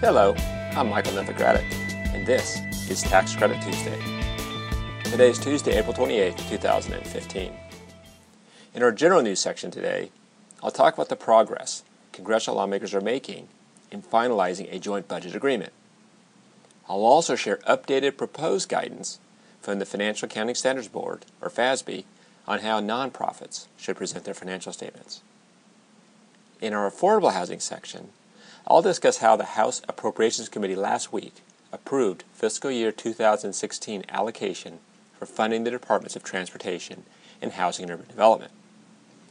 Hello, I'm Michael Novogradac, and this is Tax Credit Tuesday. Today is Tuesday, April 28, 2015. In our general news section today, I'll talk about the progress congressional lawmakers are making in finalizing a joint budget agreement. I'll also share updated proposed guidance from the Financial Accounting Standards Board, or FASB, on how nonprofits should present their financial statements. In our affordable housing section, I'll discuss how the House Appropriations Committee last week approved fiscal year 2016 allocation for funding the Departments of Transportation and Housing and Urban Development.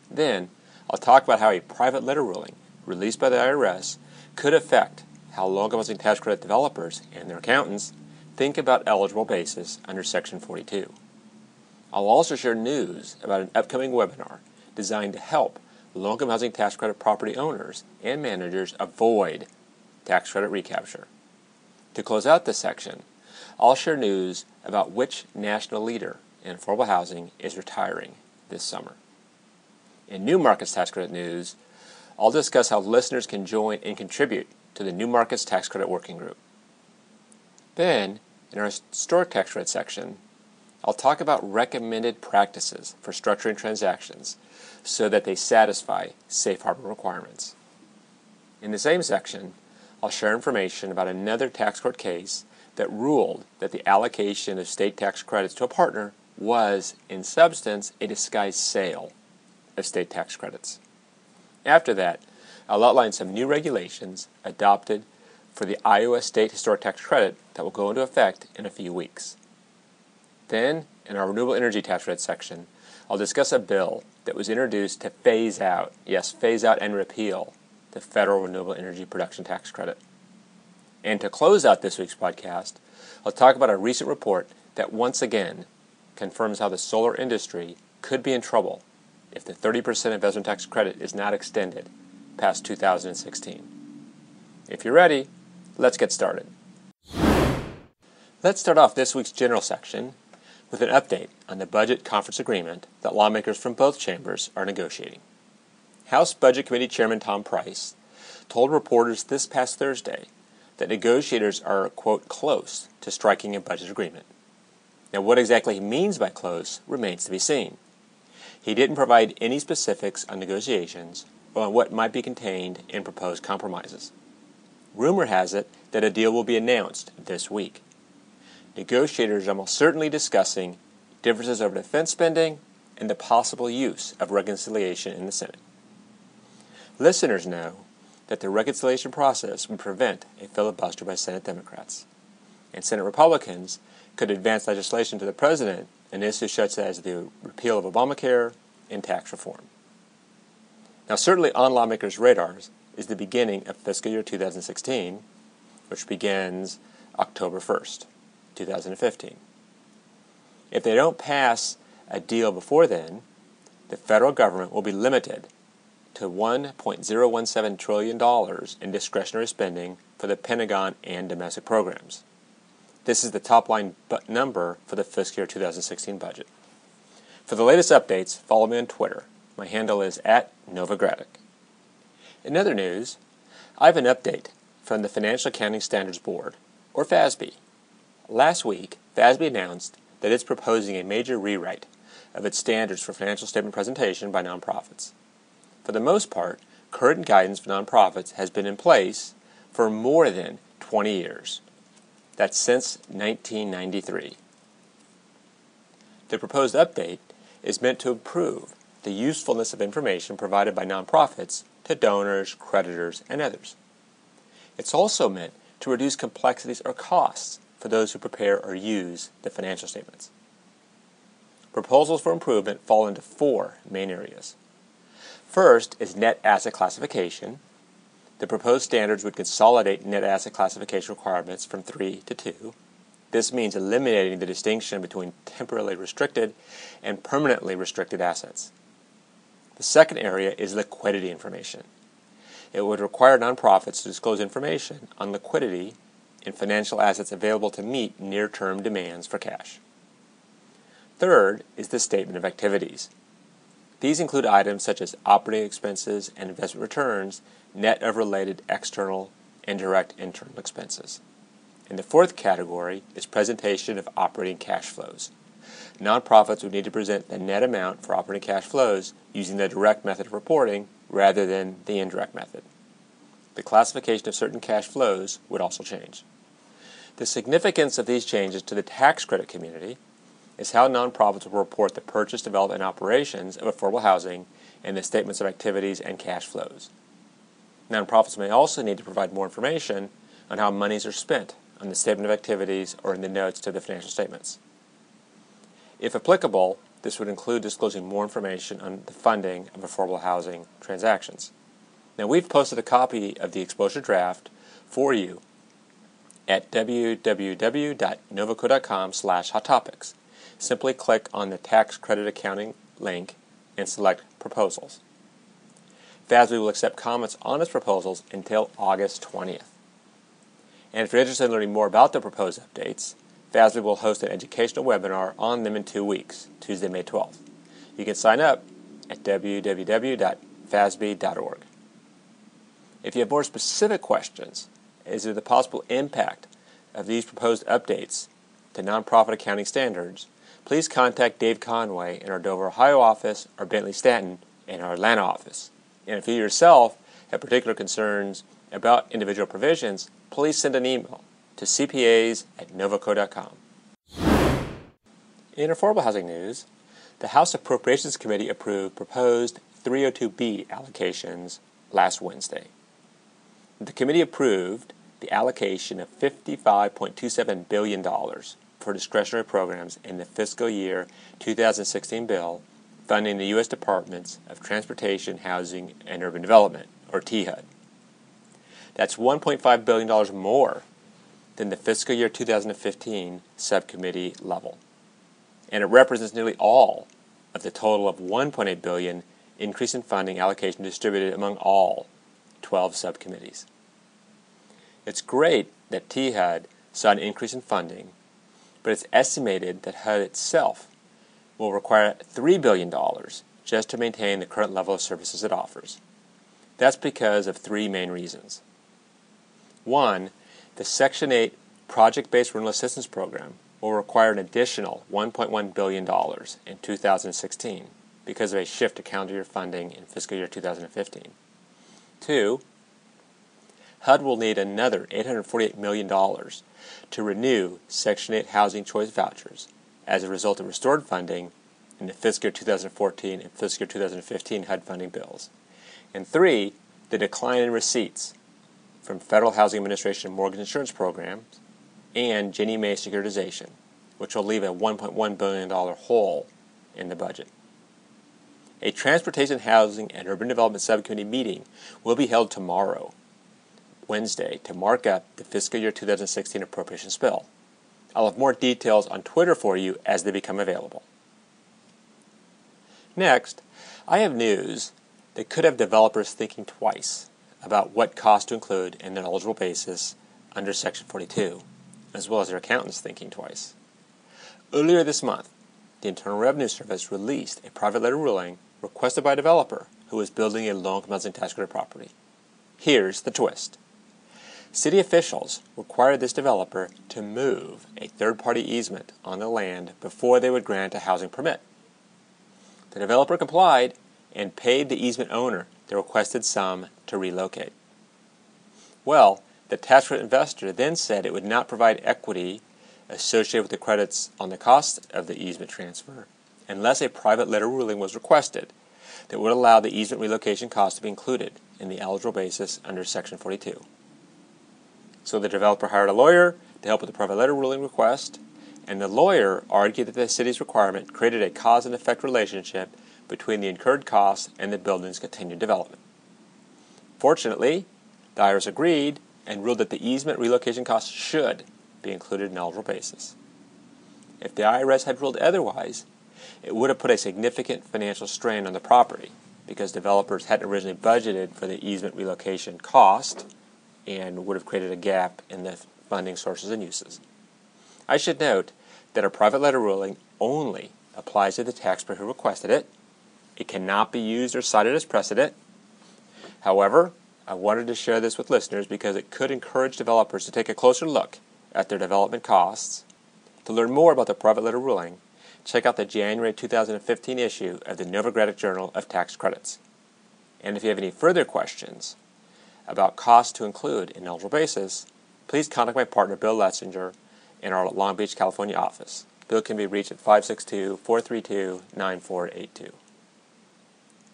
Then, I'll talk about how a private letter ruling released by the IRS could affect how low-income housing tax credit developers and their accountants think about eligible basis under Section 42. I'll also share news about an upcoming webinar designed to help low-income housing tax credit property owners and managers avoid tax credit recapture. To close out this section, I'll share news about which national leader in affordable housing is retiring this summer. In New Markets Tax Credit news, I'll discuss how listeners can join and contribute to the New Markets Tax Credit Working Group. Then, in our historic tax credit section, I'll talk about recommended practices for structuring transactions so that they satisfy safe harbor requirements. In the same section, I'll share information about another tax court case that ruled that the allocation of state tax credits to a partner was, in substance, a disguised sale of state tax credits. After that, I'll outline some new regulations adopted for the Iowa State Historic Tax Credit that will go into effect in a few weeks. Then, in our renewable energy tax credit section, I'll discuss a bill that was introduced to phase out, yes, phase out and repeal the federal renewable energy production tax credit. And to close out this week's podcast, I'll talk about a recent report that once again confirms how the solar industry could be in trouble if the 30% investment tax credit is not extended past 2016. If you're ready, let's get started. Let's start off this week's general section with an update on the budget conference agreement that lawmakers from both chambers are negotiating. House Budget Committee Chairman Tom Price told reporters this past Thursday that negotiators are, quote, close to striking a budget agreement. Now, what exactly he means by close remains to be seen. He didn't provide any specifics on negotiations or on what might be contained in proposed compromises. Rumor has it that a deal will be announced this week negotiators are almost certainly discussing differences over defense spending and the possible use of reconciliation in the Senate. Listeners know that the reconciliation process would prevent a filibuster by Senate Democrats, and Senate Republicans could advance legislation to the President on issues such as the repeal of Obamacare and tax reform. Now, certainly on lawmakers' radars is the beginning of fiscal year 2016, which begins October 1st. 2015. If they don't pass a deal before then, the federal government will be limited to $1.017 trillion in discretionary spending for the Pentagon and domestic programs. This is the top line number for the fiscal year 2016 budget. For the latest updates, follow me on Twitter. My handle is at Novogradac. In other news, I have an update from the Financial Accounting Standards Board, or FASB. Last week, FASB announced that it's proposing a major rewrite of its standards for financial statement presentation by nonprofits. For the most part, current guidance for nonprofits has been in place for more than 20 years. That's since 1993. The proposed update is meant to improve the usefulness of information provided by nonprofits to donors, creditors, and others. It's also meant to reduce complexities or costs for those who prepare or use the financial statements. Proposals for improvement fall into four main areas. First is net asset classification, the proposed standards would consolidate net asset classification requirements from three to two. This means eliminating the distinction between temporarily restricted and permanently restricted assets. The second area is liquidity information. It would require nonprofits to disclose information on liquidity and financial assets available to meet near term demands for cash. Third is the statement of activities. These include items such as operating expenses and investment returns, net of related external and direct internal expenses. And the fourth category is presentation of operating cash flows. Nonprofits would need to present the net amount for operating cash flows using the direct method of reporting rather than the indirect method. The classification of certain cash flows would also change. The significance of these changes to the tax credit community is how nonprofits will report the purchase, development, and operations of affordable housing in the statements of activities and cash flows. Nonprofits may also need to provide more information on how monies are spent on the statement of activities or in the notes to the financial statements. If applicable, this would include disclosing more information on the funding of affordable housing transactions. Now, we've posted a copy of the exposure draft for you at www.novoco.com slash hot topics simply click on the tax credit accounting link and select Proposals. FASB will accept comments on its proposals until August 20th. And if you're interested in learning more about the proposed updates, FASB will host an educational webinar on them in two weeks, Tuesday, May 12th. You can sign up at www.fasb.org. If you have more specific questions as to the possible impact of these proposed updates to nonprofit accounting standards, please contact Dave Conway in our Dover, Ohio office or Bentley Stanton in our Atlanta office. And if you yourself have particular concerns about individual provisions, please send an email to cpas at novoco.com. In affordable housing news, the House Appropriations Committee approved proposed 302B allocations last Wednesday. The committee approved the allocation of $55.27 billion for discretionary programs in the fiscal year 2016 bill funding the U.S. Departments of Transportation, Housing, and Urban Development, or THUD. That's $1.5 billion more than the fiscal year 2015 subcommittee level. And it represents nearly all of the total of $1.8 billion increase in funding allocation distributed among all 12 subcommittees. It's great that THUD saw an increase in funding but it's estimated that HUD itself will require $3 billion just to maintain the current level of services it offers. That's because of three main reasons. One, the Section 8 Project Based Rental Assistance Program will require an additional $1.1 billion in 2016 because of a shift to calendar year funding in fiscal year 2015. Two, HUD will need another $848 million to renew Section 8 housing choice vouchers as a result of restored funding in the fiscal year 2014 and fiscal year 2015 HUD funding bills. And three, the decline in receipts from Federal Housing Administration mortgage insurance programs and Ginnie Mae securitization, which will leave a $1.1 billion hole in the budget. A Transportation, Housing, and Urban Development Subcommittee meeting will be held tomorrow Wednesday to mark up the fiscal year 2016 appropriations bill. I'll have more details on Twitter for you as they become available. Next, I have news that could have developers thinking twice about what costs to include in their eligible basis under Section 42, as well as their accountants thinking twice. Earlier this month, the Internal Revenue Service released a private letter ruling requested by a developer who is building a low-income housing tax credit property. Here's the twist. City officials required this developer to move a third party easement on the land before they would grant a housing permit. The developer complied and paid the easement owner the requested sum to relocate. Well, the tax credit investor then said it would not provide equity associated with the credits on the cost of the easement transfer unless a private letter ruling was requested that would allow the easement relocation cost to be included in the eligible basis under Section 42. So the developer hired a lawyer to help with the private letter ruling request, and the lawyer argued that the city's requirement created a cause and effect relationship between the incurred costs and the building's continued development. Fortunately, The IRS agreed and ruled that the easement relocation costs should be included in eligible basis. If the IRS had ruled otherwise, it would have put a significant financial strain on the property because developers hadn't originally budgeted for the easement relocation cost and would have created a gap in the funding sources and uses. I should note that a private letter ruling only applies to the taxpayer who requested it. It cannot be used or cited as precedent. However, I wanted to share this with listeners because it could encourage developers to take a closer look at their development costs. To learn more about the private letter ruling, check out the January 2015 issue of the Novogradac Journal of Tax Credits. And if you have any further questions about costs to include in eligible basis, please contact my partner Bill Letzinger in our Long Beach, California office. Bill can be reached at 562 432 9482.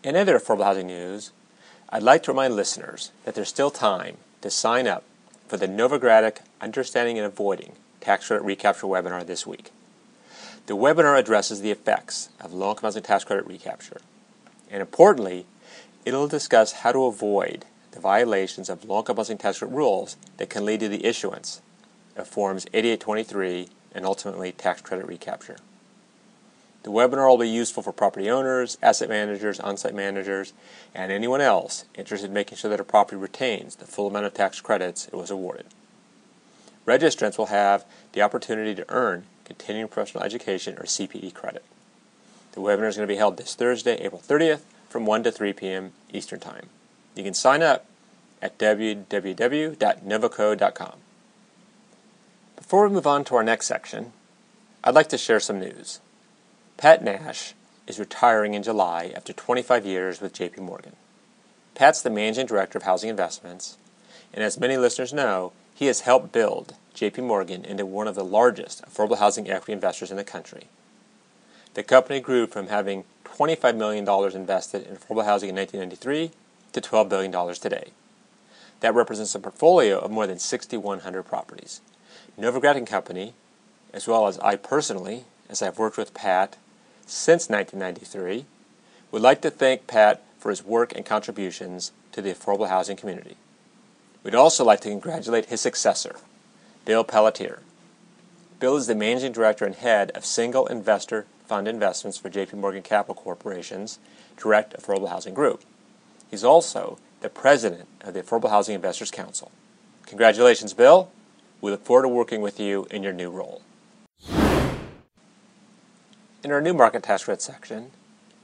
In other affordable housing news, I'd like to remind listeners that there's still time to sign up for the Novogradac Understanding and Avoiding Tax Credit Recapture webinar this week. The webinar addresses the effects of income housing tax credit recapture. And importantly, it'll discuss how to avoid the violations of income housing tax credit rules that can lead to the issuance of Forms 8823 and ultimately tax credit recapture. The webinar will be useful for property owners, asset managers, on site managers, and anyone else interested in making sure that a property retains the full amount of tax credits it was awarded. Registrants will have the opportunity to earn Continuing Professional Education or CPE credit. The webinar is going to be held this Thursday, April 30th from 1 to 3 p.m. Eastern Time. You can sign up at www.novoco.com. Before we move on to our next section, I'd like to share some news. Pat Nash is retiring in July after 25 years with JP Morgan. Pat's the managing director of housing investments, and as many listeners know, he has helped build JP Morgan into one of the largest affordable housing equity investors in the country. The company grew from having $25 million invested in affordable housing in 1993 to $12 billion today. That represents a portfolio of more than 6,100 properties. Novogradac Company, as well as I personally, as I've worked with Pat since 1993, would like to thank Pat for his work and contributions to the affordable housing community. We'd also like to congratulate his successor, Bill Pelletier. Bill is the managing director and head of single investor fund investments for JP Morgan Capital Corporation's Direct Affordable Housing Group. He's also the president of the Affordable Housing Investors Council. Congratulations, Bill. We look forward to working with you in your new role. In our new market tax credit section,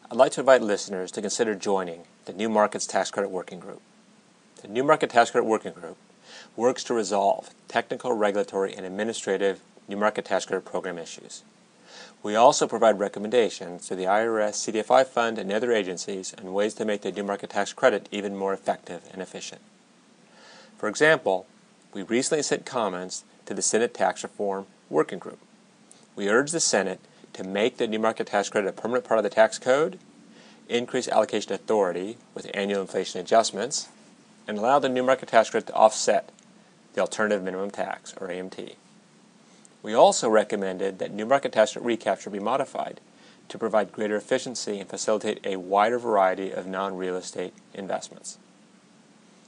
I'd like to invite listeners to consider joining the New Markets Tax Credit Working Group. The New Market Tax Credit Working Group works to resolve technical, regulatory, and administrative New Market Tax Credit Program issues. We also provide recommendations to the IRS, CDFI Fund, and other agencies on ways to make the New Market Tax Credit even more effective and efficient. For example, we recently sent comments to the Senate Tax Reform Working Group. We urge the Senate to make the New Market Tax Credit a permanent part of the tax code, increase allocation authority with annual inflation adjustments, and allow the New Market Tax Credit to offset the Alternative Minimum Tax, or AMT. We also recommended that New Market Tax Credit recapture be modified to provide greater efficiency and facilitate a wider variety of non real estate investments.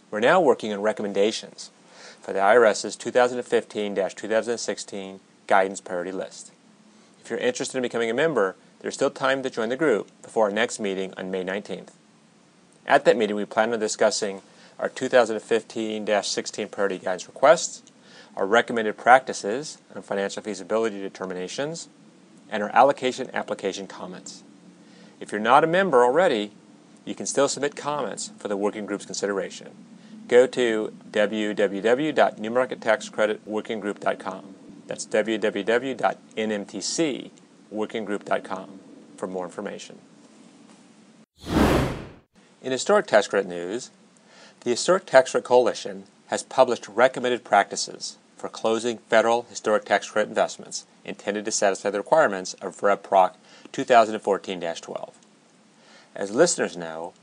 We're now working on recommendations for the IRS's 2015 2016 Guidance Priority List. If you're interested in becoming a member, there's still time to join the group before our next meeting on May 19th. At that meeting, we plan on discussing our 2015 16 Priority Guidance requests, our recommended practices on financial feasibility determinations, and our allocation application comments. If you're not a member already, you can still submit comments for the working group's consideration go to www.newmarkettaxcreditworkinggroup.com. That's www.nmtcworkinggroup.com for more information. In historic tax credit news, the Historic Tax Credit Coalition has published recommended practices for closing federal historic tax credit investments intended to satisfy the requirements of Rev Proc 2014 12. As listeners know,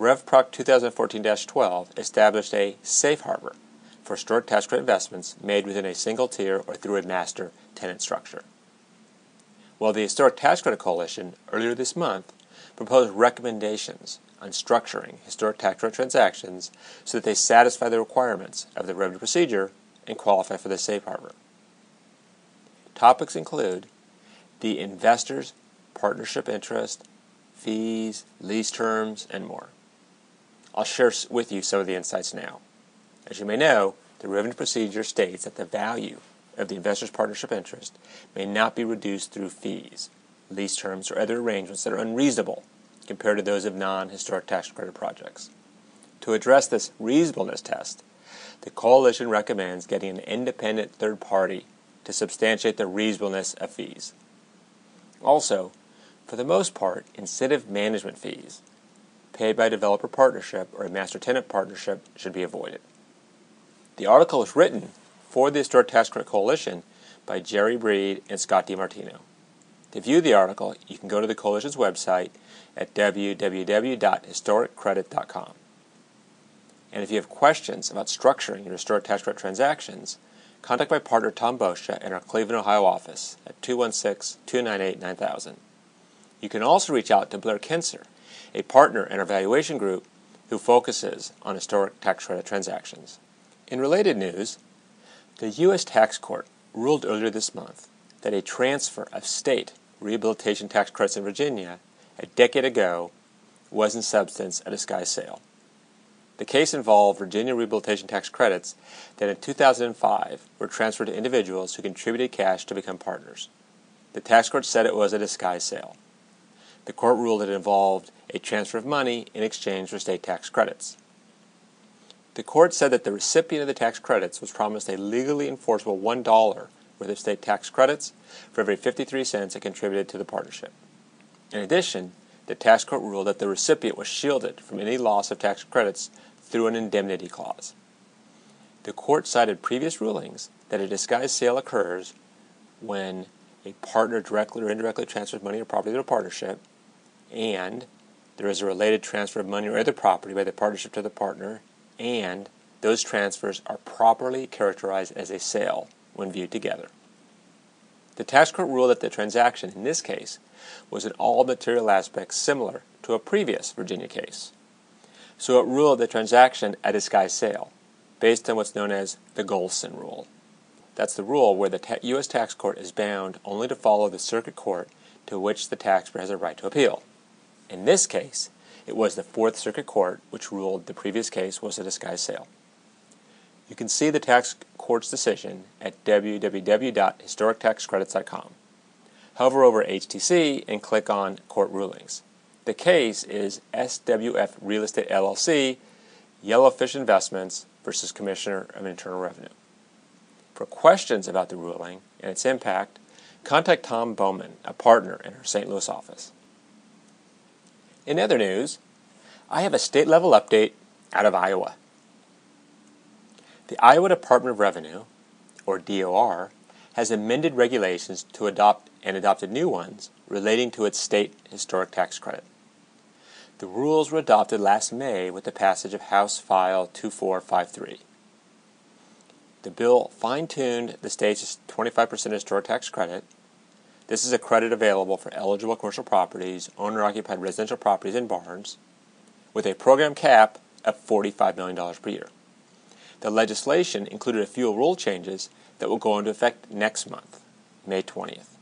RevProc 2014-12 established a safe harbor for stored tax credit investments made within a single tier or through a master tenant structure. Well, the Historic Tax Credit Coalition earlier this month proposed recommendations on structuring historic tax credit transactions so that they satisfy the requirements of the revenue procedure and qualify for the safe harbor. Topics include the investor's partnership interest, fees, lease terms, and more. I'll share with you some of the insights now. As you may know, the revenue procedure states that the value of the investor's partnership interest may not be reduced through fees, lease terms, or other arrangements that are unreasonable compared to those of non historic tax credit projects. To address this reasonableness test, the coalition recommends getting an independent third party to substantiate the reasonableness of fees. Also, for the most part, incentive management fees paid by a developer partnership or a master tenant partnership should be avoided. The article was written for the Historic Tax Credit Coalition by Jerry Breed and Scott DiMartino. To view the article, you can go to the Coalition's website at www.historiccredit.com. And if you have questions about structuring your historic tax credit transactions, contact my partner Tom Boccia in our Cleveland, Ohio office at 216 298 9000. You can also reach out to Blair Kincer, a partner in our valuation group who focuses on historic tax credit transactions. In related news, the U.S. Tax Court ruled earlier this month that a transfer of state rehabilitation tax credits in Virginia a decade ago was in substance a disguised sale. The case involved Virginia rehabilitation tax credits that in 2005 were transferred to individuals who contributed cash to become partners. The tax court said it was a disguised sale. The court ruled it involved a transfer of money in exchange for state tax credits. The court said that the recipient of the tax credits was promised a legally enforceable $1 worth of state tax credits for every 53 cents it contributed to the partnership. In addition, the tax court ruled that the recipient was shielded from any loss of tax credits through an indemnity clause. The court cited previous rulings that a disguised sale occurs when a partner directly or indirectly transfers money or property to a partnership, and there is a related transfer of money or other property by the partnership to the partner, and those transfers are properly characterized as a sale when viewed together. The tax court ruled that the transaction in this case was in all material aspects similar to a previous Virginia case so it ruled the transaction a disguised sale, based on what's known as the Golsen rule. That's the rule where the ta- U.S. tax court is bound only to follow the circuit court to which the taxpayer has a right to appeal. In this case, it was the Fourth Circuit Court which ruled the previous case was a disguised sale. You can see the tax court's decision at www.historictaxcredits.com. Hover over HTC and click on Court Rulings. The case is SWF Real Estate LLC, Yellowfish Investments versus Commissioner of Internal Revenue. For questions about the ruling and its impact, contact Tom Bowman, a partner in our St. Louis office. In other news, I have a state level update out of Iowa. The Iowa Department of Revenue, or DOR, has amended regulations to adopt and adopted new ones relating to its state historic tax credit. The rules were adopted last May with the passage of House File 2453. The bill fine tuned the state's 25% historic tax credit. This is a credit available for eligible commercial properties, owner occupied residential properties, and barns, with a program cap of $45 million per year. The legislation included a few rule changes that will go into effect next month, May 20th.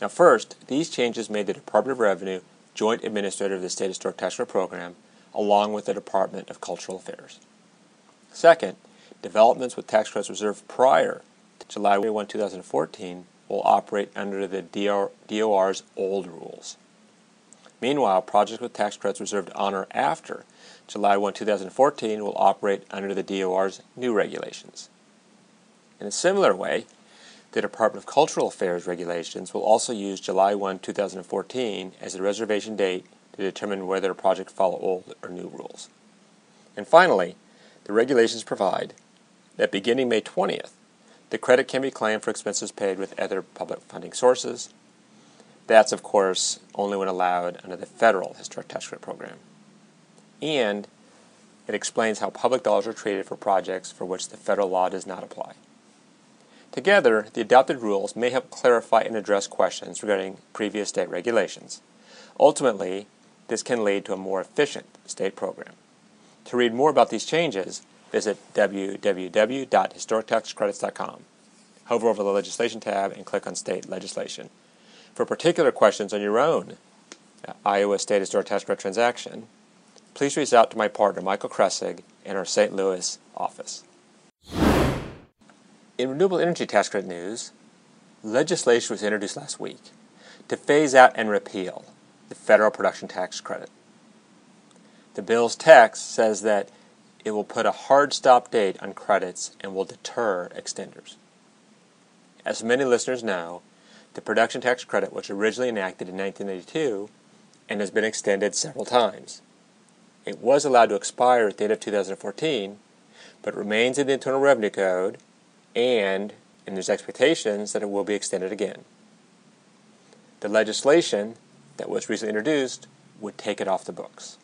Now, first, these changes made the Department of Revenue joint administrator of the State Historic Tax Credit Program, along with the Department of Cultural Affairs. Second, developments with tax credits reserved prior to July 1, 2014 will operate under the DOR's old rules. Meanwhile, projects with tax credits reserved on or after July 1, 2014 will operate under the DOR's new regulations. In a similar way, the Department of Cultural Affairs regulations will also use July 1, 2014 as the reservation date to determine whether a project follow old or new rules. And finally, the regulations provide that beginning May 20th, the credit can be claimed for expenses paid with other public funding sources. That's, of course, only when allowed under the federal historic tax credit program. And it explains how public dollars are treated for projects for which the federal law does not apply. Together, the adopted rules may help clarify and address questions regarding previous state regulations. Ultimately, this can lead to a more efficient state program. To read more about these changes, visit www.historictaxcredits.com. Hover over the Legislation tab and click on State Legislation. For particular questions on your own uh, Iowa State Historic Tax Credit transaction, please reach out to my partner Michael Kressig in our St. Louis office. In renewable energy tax credit news, legislation was introduced last week to phase out and repeal the federal production tax credit. The bill's text says that it will put a hard stop date on credits and will deter extenders. As many listeners know, the production tax credit was originally enacted in 1982 and has been extended several times. It was allowed to expire at the end of 2014, but remains in the Internal Revenue Code and, and there's expectations that it will be extended again. The legislation that was recently introduced would take it off the books.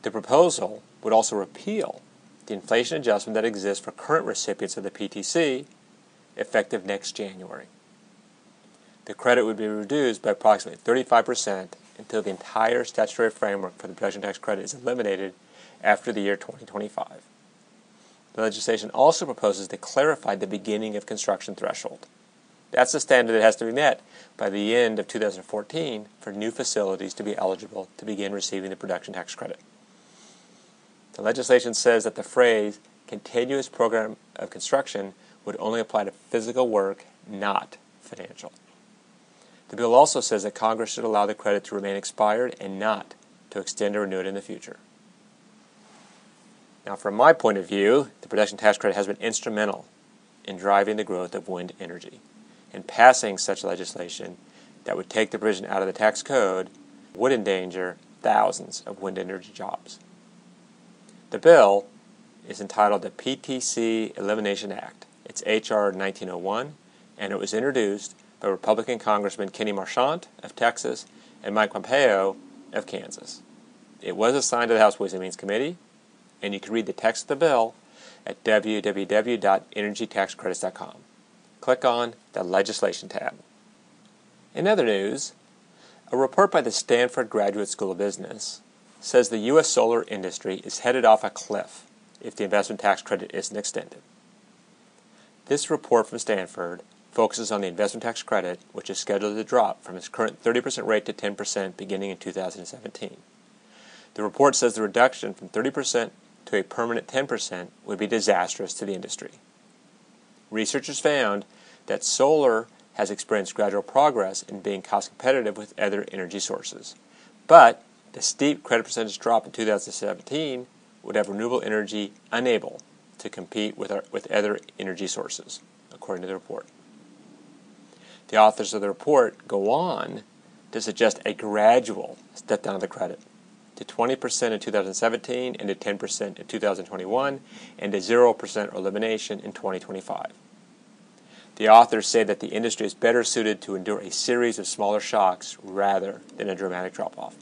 The proposal would also repeal the inflation adjustment that exists for current recipients of the PTC effective next January. The credit would be reduced by approximately 35% until the entire statutory framework for the production tax credit is eliminated after the year 2025. The legislation also proposes to clarify the beginning of construction threshold. That's the standard that has to be met by the end of 2014 for new facilities to be eligible to begin receiving the production tax credit. The legislation says that the phrase continuous program of construction would only apply to physical work, not financial. The bill also says that Congress should allow the credit to remain expired and not to extend or renew it in the future. Now, from my point of view, the production tax credit has been instrumental in driving the growth of wind energy. And passing such legislation that would take the provision out of the tax code would endanger thousands of wind energy jobs. The bill is entitled the PTC Elimination Act. It's H.R. 1901, and it was introduced by Republican Congressman Kenny Marchant of Texas and Mike Pompeo of Kansas. It was assigned to the House Ways and Means Committee, and you can read the text of the bill at www.energytaxcredits.com. Click on the Legislation tab. In other news, a report by the Stanford Graduate School of Business says the U.S. solar industry is headed off a cliff if the investment tax credit isn't extended. This report from Stanford focuses on the investment tax credit, which is scheduled to drop from its current 30% rate to 10% beginning in 2017. The report says the reduction from 30% to a permanent 10% would be disastrous to the industry. Researchers found that solar has experienced gradual progress in being cost competitive with other energy sources. But the steep credit percentage drop in 2017 would have renewable energy unable to compete with, our, with other energy sources, according to the report. The authors of the report go on to suggest a gradual step down of the credit to 20% in 2017 and to 10% in 2021 and to 0% elimination in 2025. The authors say that the industry is better suited to endure a series of smaller shocks rather than a dramatic drop off.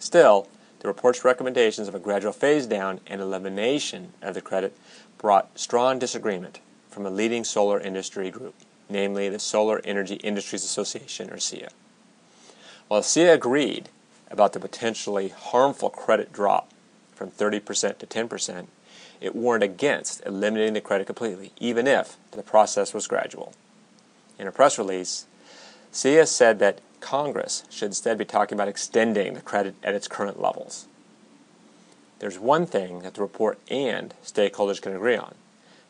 Still, the report's recommendations of a gradual phase down and elimination of the credit brought strong disagreement from a leading solar industry group, namely the Solar Energy Industries Association, or SEIA. While SEIA agreed about the potentially harmful credit drop from 30% to 10%, it warned against eliminating the credit completely, even if the process was gradual. In a press release, SEIA said that Congress should instead be talking about extending the credit at its current levels. There's one thing that the report and stakeholders can agree on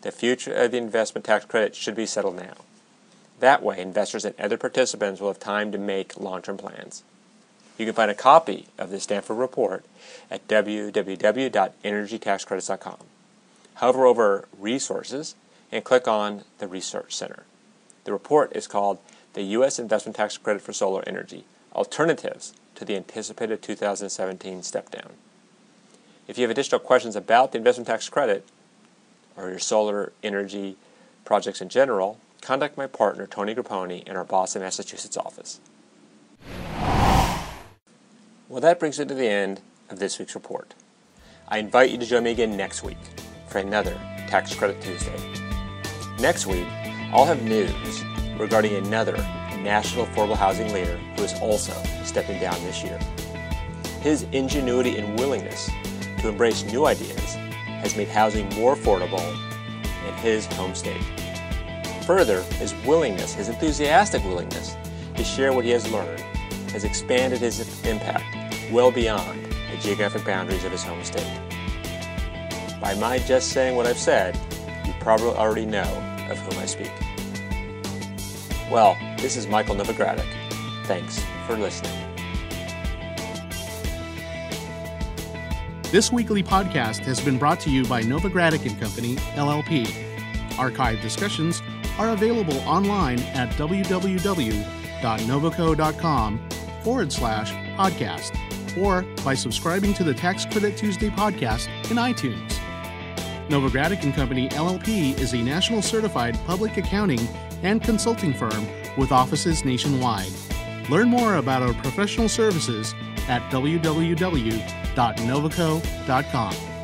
the future of the investment tax credit should be settled now. That way, investors and other participants will have time to make long term plans. You can find a copy of the Stanford report at www.energytaxcredits.com. Hover over Resources and click on the Research Center. The report is called The U.S. Investment Tax Credit for Solar Energy Alternatives to the Anticipated 2017 Step Down. If you have additional questions about the investment tax credit or your solar energy projects in general, contact my partner Tony Grappone in our Boston, Massachusetts office. Well, that brings it to the end of this week's report. I invite you to join me again next week for another Tax Credit Tuesday. Next week, I'll have news regarding another national affordable housing leader who is also stepping down this year. his ingenuity and willingness to embrace new ideas has made housing more affordable in his home state. Further, his willingness, his enthusiastic willingness to share what he has learned, has expanded his impact well beyond the geographic boundaries of his home state. By my just saying what I've said, you probably already know of whom I speak. Well, this is Michael Novogradac. Thanks for listening. This weekly podcast has been brought to you by Novogradac and Company, LLP. Archived discussions are available online at www.novoco.com forward slash podcast or by subscribing to the Tax Credit Tuesday podcast in iTunes. Novogradac and Company LLP is a national certified public accounting and consulting firm with offices nationwide. Learn more about our professional services at www.novoco.com.